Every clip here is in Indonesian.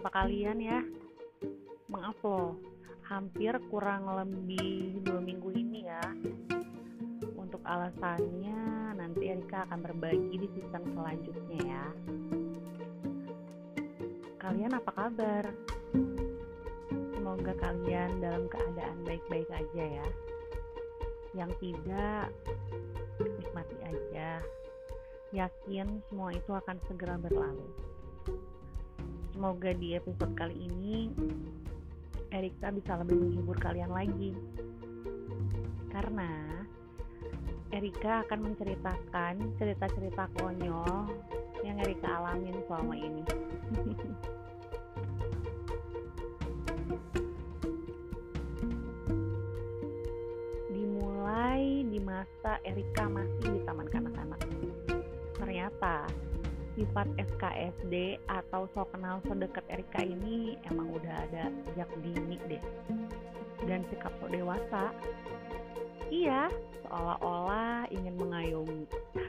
Nyapa kalian ya. Maaf loh, hampir kurang lebih dua minggu ini ya. Untuk alasannya nanti Erika akan berbagi di season selanjutnya ya. Kalian apa kabar? Semoga kalian dalam keadaan baik-baik aja ya. Yang tidak, nikmati aja. Yakin semua itu akan segera berlalu. Semoga di episode kali ini Erika bisa lebih menghibur kalian lagi. Karena Erika akan menceritakan cerita-cerita konyol yang Erika alamin selama ini. Dimulai di masa Erika masih di taman kanak-kanak. Ternyata sifat SKSD atau so kenal so deket Erika ini emang udah ada sejak dini deh. Dan sikap so dewasa. Iya seolah-olah ingin mengayomi.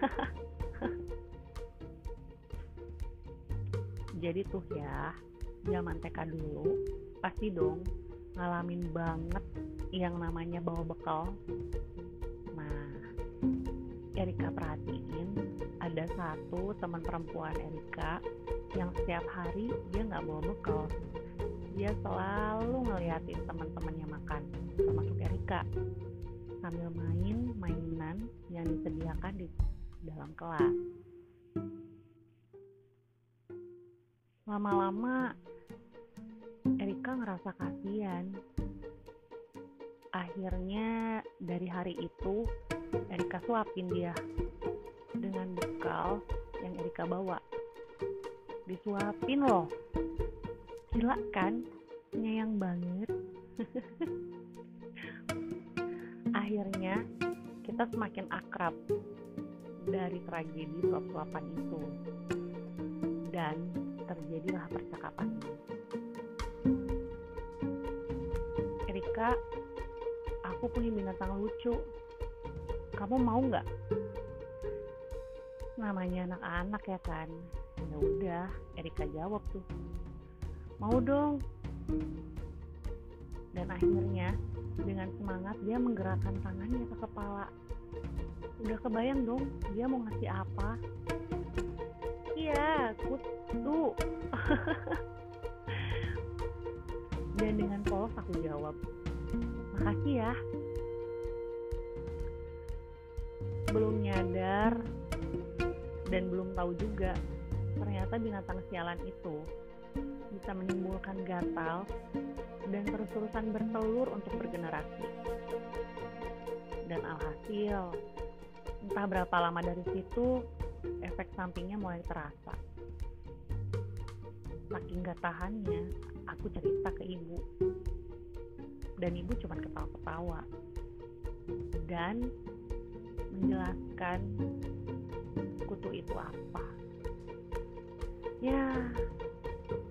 Jadi tuh ya zaman TK dulu pasti dong ngalamin banget yang namanya bawa bekal Erika perhatiin ada satu teman perempuan Erika yang setiap hari dia nggak bawa bekal. Dia selalu ngeliatin teman-temannya makan termasuk Erika. Sambil main mainan yang disediakan di dalam kelas. Lama-lama Erika ngerasa kasihan akhirnya dari hari itu Erika suapin dia dengan bekal yang Erika bawa. Disuapin loh. Gila kan? Nyayang banget. Akhirnya kita semakin akrab dari tragedi suap-suapan itu. Dan terjadilah percakapan ini. Erika, aku punya binatang lucu. Kamu mau nggak? Namanya anak-anak ya kan? Ya udah Erika jawab tuh. Mau dong. Dan akhirnya dengan semangat dia menggerakkan tangannya ke kepala. Udah kebayang dong dia mau ngasih apa? Iya kutu. Dan dengan polos aku jawab makasih ya belum nyadar dan belum tahu juga ternyata binatang sialan itu bisa menimbulkan gatal dan terus-terusan bertelur untuk bergenerasi. Dan alhasil, entah berapa lama dari situ, efek sampingnya mulai terasa. Saking gak tahannya, aku cerita ke ibu. Dan ibu cuma ketawa-ketawa. Dan menjelaskan kutu itu apa. Ya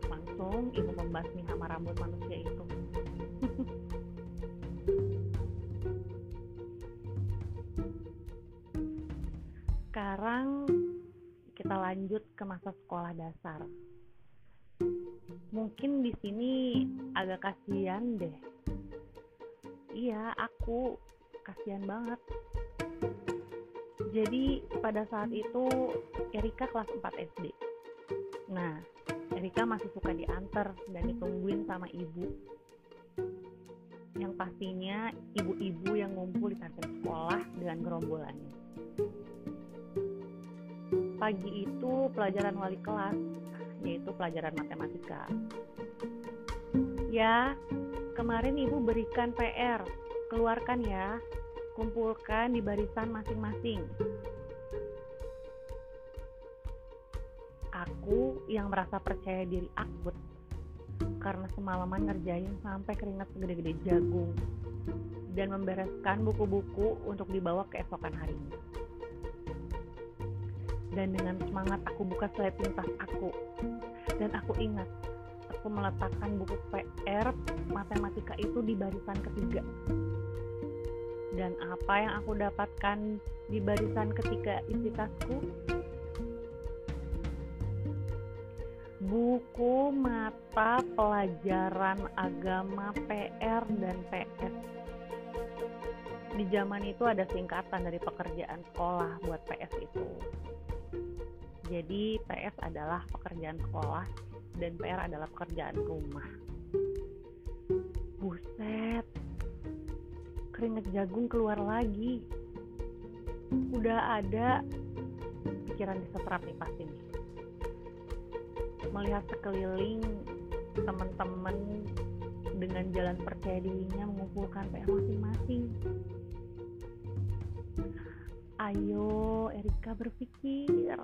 langsung ibu membasmi hama rambut manusia itu. Sekarang kita lanjut ke masa sekolah dasar. Mungkin di sini agak kasihan deh iya aku kasihan banget jadi pada saat itu Erika kelas 4 SD. Nah, Erika masih suka diantar dan ditungguin sama ibu. Yang pastinya ibu-ibu yang ngumpul di kantin sekolah dengan gerombolannya. Pagi itu pelajaran wali kelas, yaitu pelajaran matematika. Ya, kemarin ibu berikan PR, keluarkan ya. Kumpulkan di barisan masing-masing. Aku yang merasa percaya diri akut. Karena semalaman ngerjain sampai keringat segede-gede jagung. Dan membereskan buku-buku untuk dibawa keesokan harinya. Dan dengan semangat aku buka seliping tas aku. Dan aku ingat aku meletakkan buku PR matematika itu di barisan ketiga dan apa yang aku dapatkan di barisan ketiga isi tasku buku mata pelajaran agama PR dan PS. Di zaman itu ada singkatan dari pekerjaan sekolah buat PS itu. Jadi PS adalah pekerjaan sekolah dan PR adalah pekerjaan rumah. Buset, keringet jagung keluar lagi. Udah ada pikiran disetrap nih pasti nih melihat sekeliling teman-teman dengan jalan percaya dirinya mengumpulkan PR masing-masing. Ayo Erika berpikir.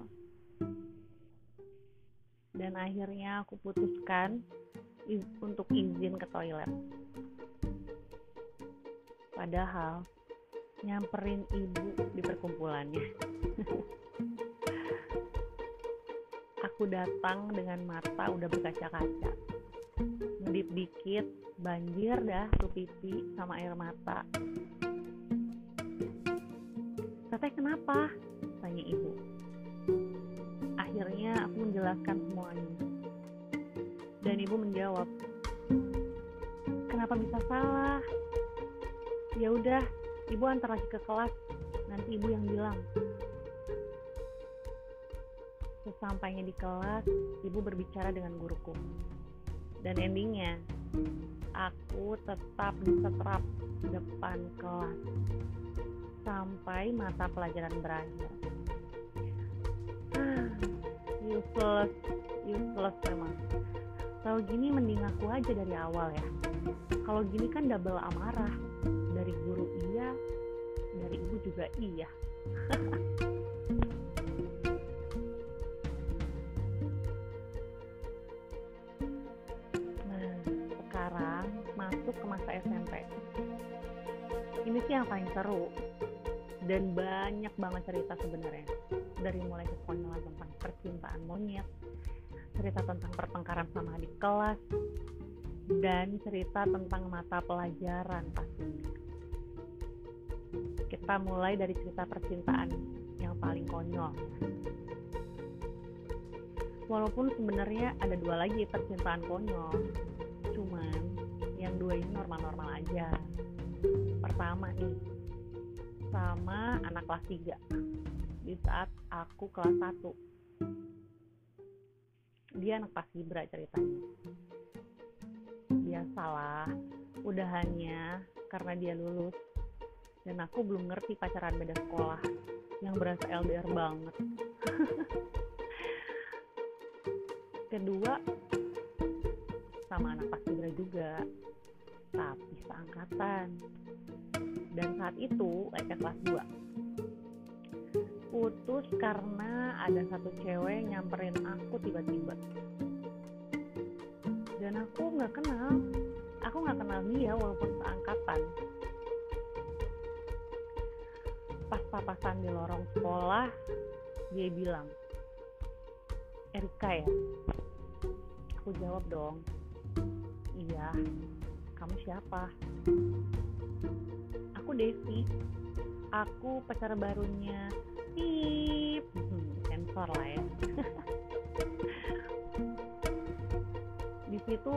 Dan akhirnya aku putuskan untuk izin ke toilet. Padahal nyamperin ibu di perkumpulannya. aku datang dengan mata udah berkaca-kaca ngedip dikit banjir dah tuh pipi sama air mata teteh kenapa tanya ibu akhirnya aku menjelaskan semuanya dan ibu menjawab kenapa bisa salah ya udah ibu antar lagi ke kelas nanti ibu yang bilang Sesampainya di kelas, ibu berbicara dengan guruku. Dan endingnya, aku tetap disetrap depan kelas sampai mata pelajaran berakhir. Useless, useless memang. Kalau gini mending aku aja dari awal ya. Kalau gini kan double amarah. Dari guru iya, dari ibu juga iya. masuk ke masa SMP ini sih yang paling seru dan banyak banget cerita sebenarnya. Dari mulai kekonyolan tentang percintaan monyet cerita tentang pertengkaran sama adik kelas dan cerita tentang mata pelajaran pastinya. Kita mulai dari cerita percintaan yang paling konyol. Walaupun sebenarnya ada dua lagi percintaan konyol cuman yang dua ini normal-normal aja. Pertama nih sama anak kelas 3 di saat aku kelas 1 dia anak pas Ibra ceritanya. Biasalah udahannya karena dia lulus. Dan aku belum ngerti pacaran beda sekolah yang berasa LDR banget. Kedua sama anak pas Ibra juga tapi seangkatan. Dan saat itu lagi kelas 2 putus karena ada satu cewek nyamperin aku tiba-tiba. Dan aku nggak kenal. Aku nggak kenal dia walaupun seangkatan. Pas papasan di lorong sekolah dia bilang Erika ya? Aku jawab dong iya kamu siapa? Aku Desi. Aku pacar barunya. Pip. Hmm, sensor lah ya. Di situ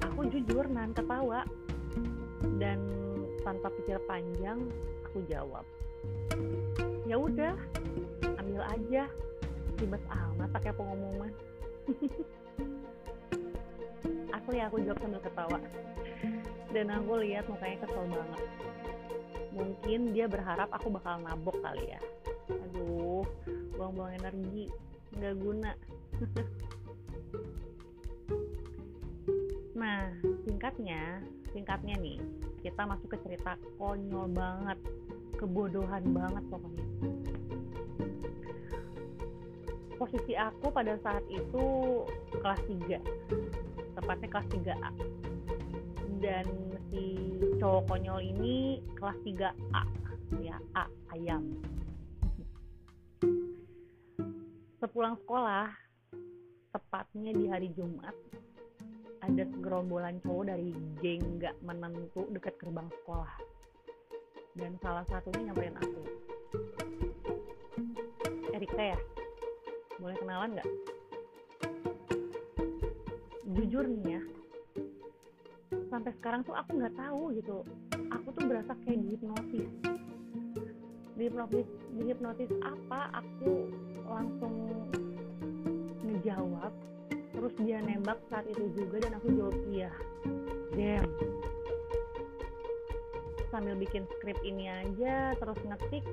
aku jujur nan ketawa dan tanpa pikir panjang aku jawab ya udah ambil aja ribet amat pakai pengumuman asli aku jawab sambil ketawa. Dan aku lihat mukanya kesel banget. Mungkin dia berharap aku bakal nabok kali ya. Aduh buang-buang energi. Nggak guna. Nah singkatnya singkatnya nih kita masuk ke cerita konyol banget. Kebodohan banget pokoknya. Posisi aku pada saat itu kelas 3 tepatnya kelas 3A dan si cowok konyol ini kelas 3A ya A ayam. Sepulang sekolah tepatnya di hari Jumat ada gerombolan cowok dari geng gak menentu dekat gerbang sekolah. Dan salah satunya nyamperin aku. Erika ya boleh kenalan nggak jujur nih ya sampai sekarang tuh aku nggak tahu gitu. Aku tuh berasa kayak dihipnotis. Dihipnotis dihipnotis apa? Aku langsung ngejawab terus dia nembak saat itu juga dan aku jawab iya damn sambil bikin skrip ini aja terus ngetik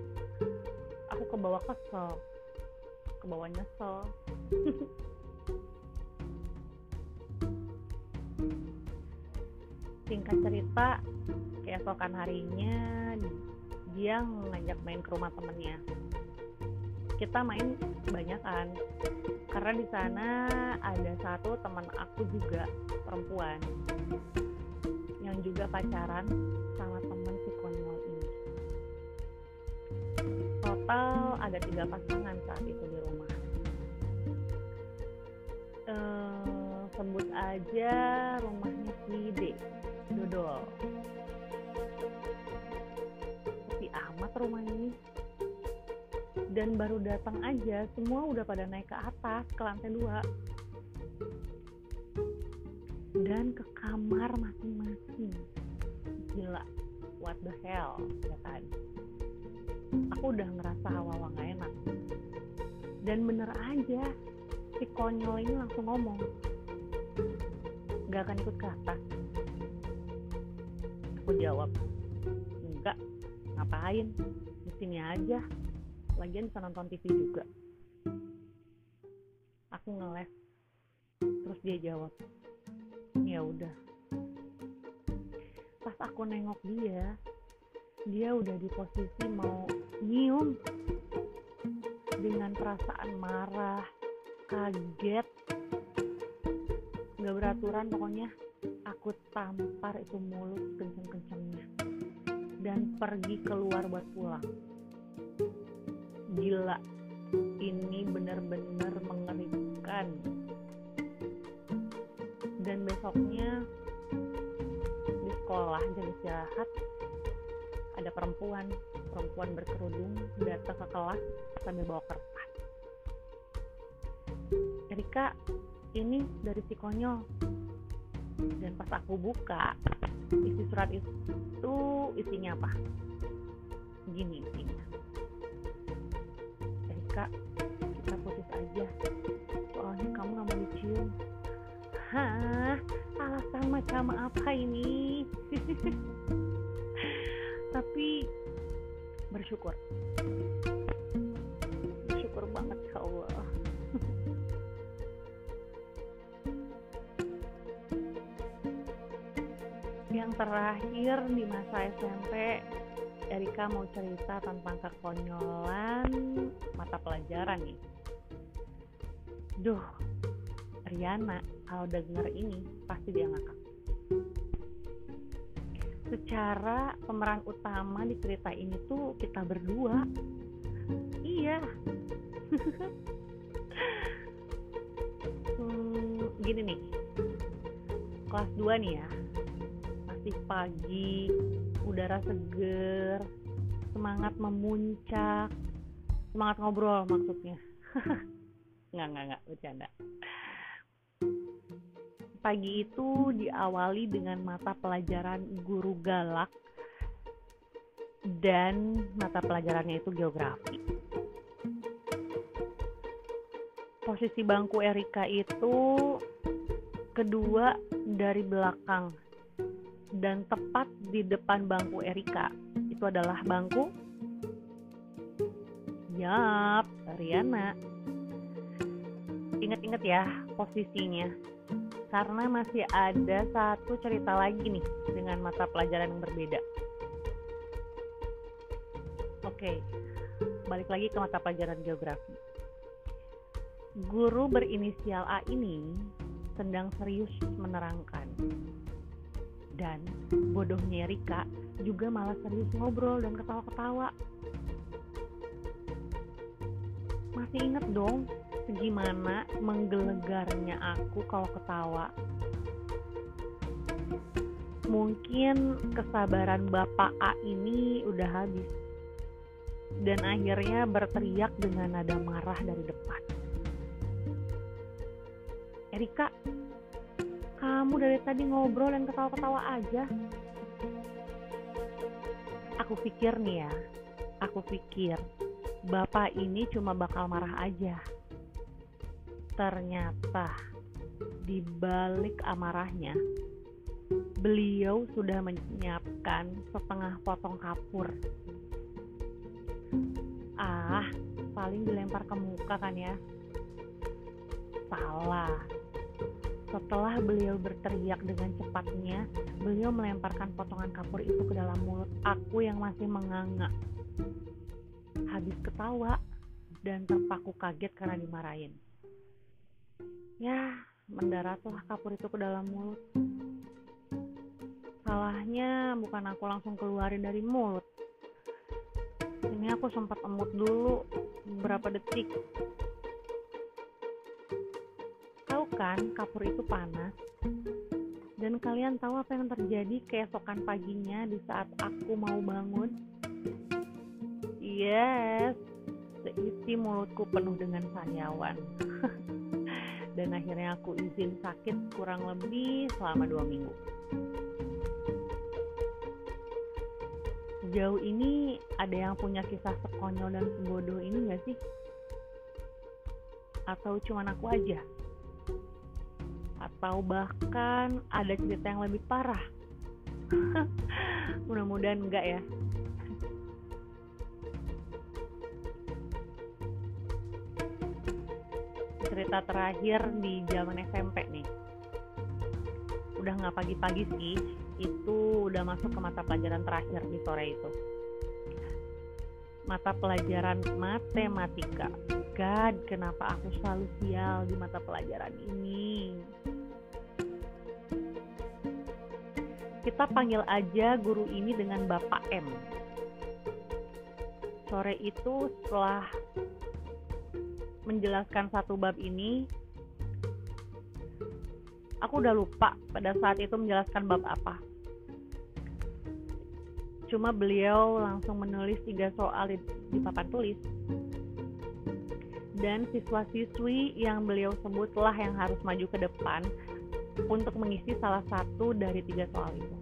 aku ke bawah kesel. Ke bawah nyesel singkat cerita keesokan harinya dia ngajak main ke rumah temennya. Kita main banyak kan karena di sana ada satu teman aku juga perempuan yang juga pacaran sama temen si konyol ini. Total ada tiga pasangan saat itu di rumah. Ehm, sebut aja rumahnya si D dodol. Sepi amat rumah ini. Dan baru datang aja semua udah pada naik ke atas ke lantai dua. Dan ke kamar masing-masing. Gila what the hell ya kan? Aku udah ngerasa hawa-hawa gak enak. Dan bener aja si konyol ini langsung ngomong gak akan ikut ke atas aku jawab enggak ngapain? Di sini aja. Lagian bisa nonton TV juga. Aku ngeles terus dia jawab ya udah. Pas aku nengok dia dia udah di posisi mau nyium. Dengan perasaan marah kaget. Nggak beraturan pokoknya aku tampar itu mulut kenceng-kencengnya. Dan pergi keluar buat pulang. Gila ini benar-benar mengerikan. Dan besoknya di sekolah jadi jahat ada perempuan. Perempuan berkerudung datang ke kelas sambil bawa kertas. Erika ini dari si konyol dan pas aku buka isi surat itu isinya apa? Gini isinya. Erika kita putus aja. Soalnya kamu gak mau dicium. Hah? Alasan macam apa ini? Tapi bersyukur bersyukur yang terakhir di masa SMP Erika mau cerita tentang kekonyolan mata pelajaran nih. Duh Riana kalau denger ini pasti dia ngakak. Secara pemeran utama di cerita ini tuh kita berdua. Iya. Hmm, gini nih. Kelas 2 nih ya masih pagi udara seger semangat memuncak semangat ngobrol maksudnya. Nggak nggak nggak bercanda. Pagi itu diawali dengan mata pelajaran guru galak dan mata pelajarannya itu geografi. Posisi bangku Erika itu kedua dari belakang dan tepat di depan bangku Erika itu adalah bangku Yap, Riana. Ingat-ingat ya posisinya karena masih ada satu cerita lagi nih dengan mata pelajaran yang berbeda. Oke, balik lagi ke mata pelajaran geografi. Guru berinisial A ini sedang serius menerangkan. Dan bodohnya Rika juga malah serius ngobrol dan ketawa-ketawa. Masih inget dong segimana menggelegarnya aku kalau ketawa. Mungkin kesabaran Bapak A ini udah habis. Dan akhirnya berteriak dengan nada marah dari depan. Erika, Kamu dari tadi ngobrol dan ketawa-ketawa aja. Aku pikir nih ya, aku pikir bapak ini cuma bakal marah aja. Ternyata di balik amarahnya, beliau sudah menyiapkan setengah potong kapur. Ah, paling dilempar ke muka kan ya? Salah. Setelah beliau berteriak dengan cepatnya, beliau melemparkan potongan kapur itu ke dalam mulut aku yang masih menganga. Habis ketawa dan terpaku kaget karena dimarahin. Ya, mendaratlah kapur itu ke dalam mulut. Salahnya bukan aku langsung keluarin dari mulut. Ini aku sempat emut dulu beberapa detik kan kapur itu panas dan kalian tahu apa yang terjadi keesokan paginya di saat aku mau bangun yes seisi mulutku penuh dengan sariawan dan akhirnya aku izin sakit kurang lebih selama dua minggu sejauh ini ada yang punya kisah sekonyol dan sebodoh ini gak sih? Atau cuman aku aja? Atau bahkan ada cerita yang lebih parah. Mudah-mudahan enggak ya. Cerita terakhir di zaman SMP nih. Udah nggak pagi-pagi sih, itu udah masuk ke mata pelajaran terakhir di sore itu. Mata pelajaran matematika. God, kenapa aku selalu sial di mata pelajaran ini? Kita panggil aja guru ini dengan Bapak M. Sore itu setelah menjelaskan satu bab ini, aku udah lupa pada saat itu menjelaskan bab apa. Cuma beliau langsung menulis tiga soal di, papan tulis. Dan siswa-siswi yang beliau sebutlah yang harus maju ke depan untuk mengisi salah satu dari tiga soal itu.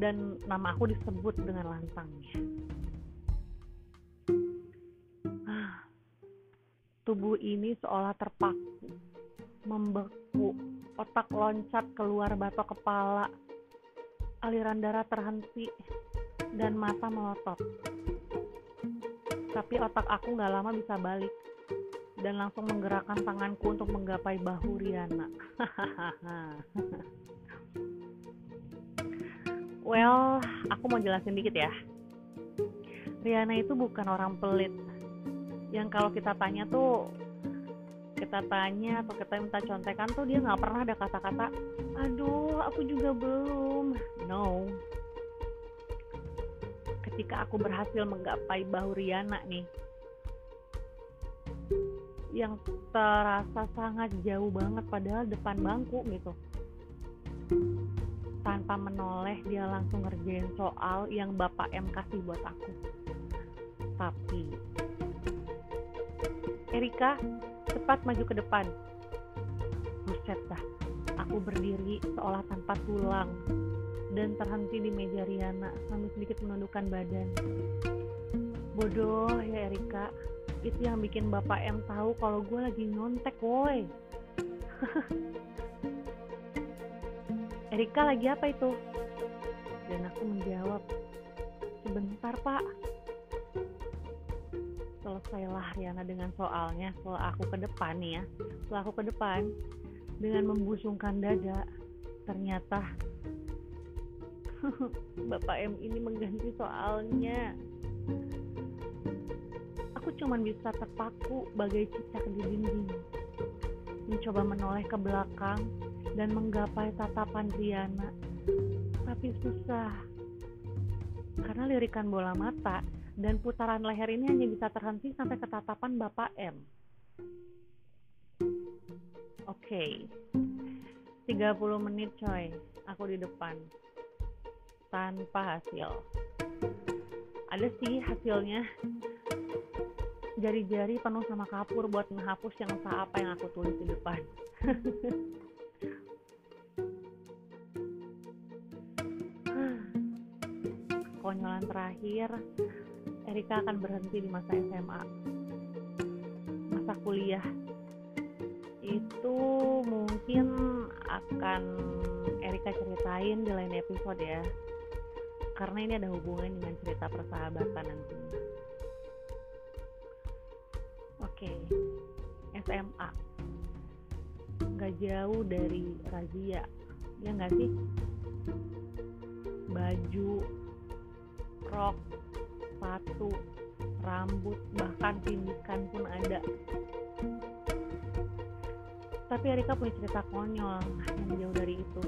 Dan nama aku disebut dengan lantangnya. Ah, tubuh ini seolah terpaku, membeku, otak loncat keluar batok kepala, aliran darah terhenti, dan mata melotot. Tapi otak aku gak lama bisa balik dan langsung menggerakkan tanganku untuk menggapai bahu Riana. well, aku mau jelasin dikit ya. Riana itu bukan orang pelit. Yang kalau kita tanya tuh, kita tanya atau kita minta contekan tuh dia nggak pernah ada kata-kata, aduh aku juga belum. No. Ketika aku berhasil menggapai bahu Riana nih, yang terasa sangat jauh banget padahal depan bangku gitu. Tanpa menoleh dia langsung ngerjain soal yang bapak M kasih buat aku. Tapi Erika cepat maju ke depan. Buset dah aku berdiri seolah tanpa tulang dan terhenti di meja Riana sambil sedikit menundukkan badan. Bodoh ya Erika itu yang bikin bapak M tahu kalau gue lagi nyontek woi Erika lagi apa itu? Dan aku menjawab sebentar pak. Selesailah Riana dengan soalnya. Setelah aku ke depan nih ya. Setelah aku ke depan. Dengan membusungkan dada ternyata Bapak M ini mengganti soalnya aku cuma bisa terpaku bagai cicak di dinding. Mencoba menoleh ke belakang dan menggapai tatapan Riana. Tapi susah. Karena lirikan bola mata dan putaran leher ini hanya bisa terhenti sampai ke tatapan Bapak M. Oke. Okay. 30 menit coy, aku di depan. Tanpa hasil. Ada sih hasilnya jari-jari penuh sama kapur buat menghapus yang entah apa yang aku tulis di depan. Konyolan terakhir Erika akan berhenti di masa SMA masa kuliah itu mungkin akan Erika ceritain di lain episode ya. Karena ini ada hubungan dengan cerita persahabatan nantinya SMA nggak jauh dari razia. Ya nggak sih? Baju rok sepatu rambut bahkan tindikan pun ada. Tapi Erika punya cerita konyol yang jauh dari itu.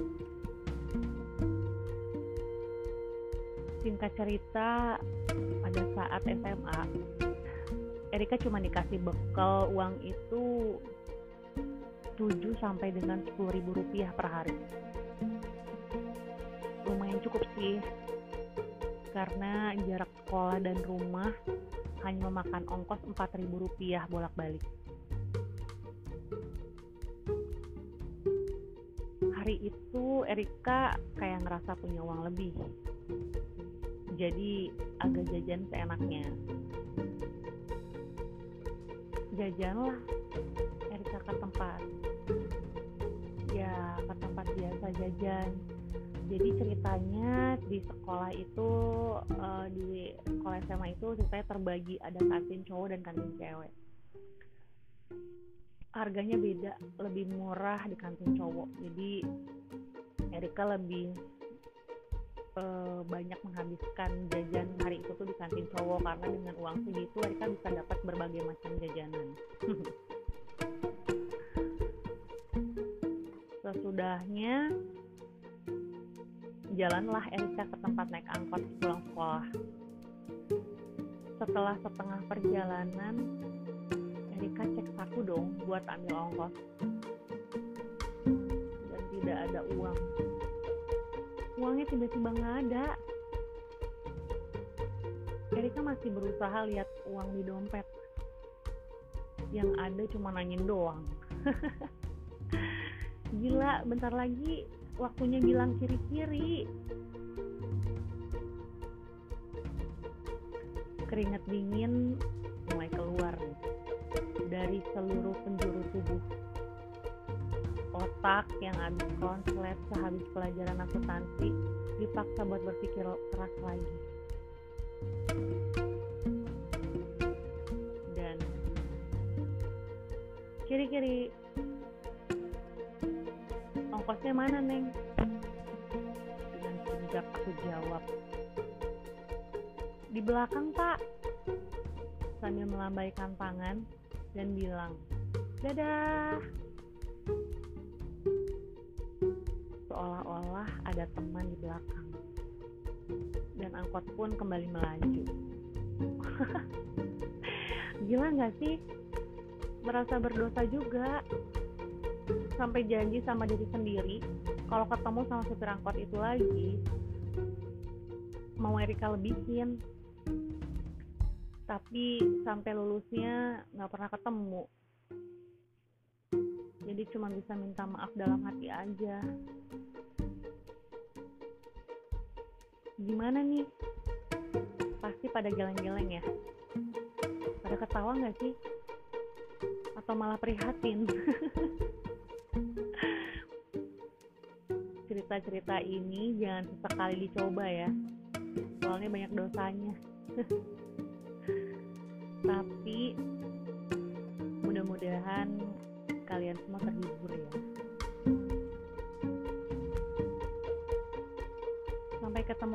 Singkat cerita pada saat SMA Erika cuma dikasih bekal uang itu 7 sampai dengan 10 ribu rupiah per hari lumayan cukup sih karena jarak sekolah dan rumah hanya memakan ongkos 4000 rupiah bolak-balik. Hari itu Erika kayak ngerasa punya uang lebih. Jadi agak jajan seenaknya. Jajan lah Erika ke tempat. Ya ke tempat biasa jajan. Jadi ceritanya di sekolah itu uh, di sekolah SMA itu ceritanya terbagi. Ada kantin cowok dan kantin cewek. Harganya beda lebih murah di kantin cowok. Jadi Erika lebih uh, banyak menghabiskan jajan hari itu tuh di kantin cowok karena dengan uang segitu Erika bisa dapat berbagai macam jajanan sesudahnya jalanlah Erika ke tempat naik angkot pulang sekolah. Setelah setengah perjalanan, Erika cek saku dong buat ambil ongkos. Dan tidak ada uang. Uangnya tiba-tiba nggak ada. Erika masih berusaha lihat uang di dompet. Yang ada cuma nangin doang. Gila, bentar lagi waktunya bilang kiri-kiri keringat dingin mulai keluar dari seluruh penjuru tubuh otak yang habis konslet sehabis pelajaran akuntansi dipaksa buat berpikir keras lagi. Dan kiri-kiri ongkosnya mana neng? Dengan sigap aku jawab. Di belakang pak. Sambil melambaikan tangan dan bilang dadah seolah-olah ada teman di belakang. Dan angkot pun kembali melaju. Gila nggak sih? Merasa berdosa juga. Sampai janji sama diri sendiri kalau ketemu sama supir angkot itu lagi mau Erika lebihin. Tapi sampai lulusnya nggak pernah ketemu jadi cuma bisa minta maaf dalam hati aja. Gimana nih? Pasti pada geleng-geleng ya? Pada ketawa nggak sih? Atau malah prihatin? Cerita-cerita ini jangan sesekali dicoba ya. Soalnya banyak dosanya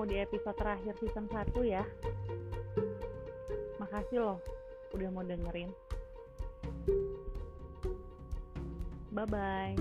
di episode terakhir season 1 ya. Makasih loh udah mau dengerin. Bye bye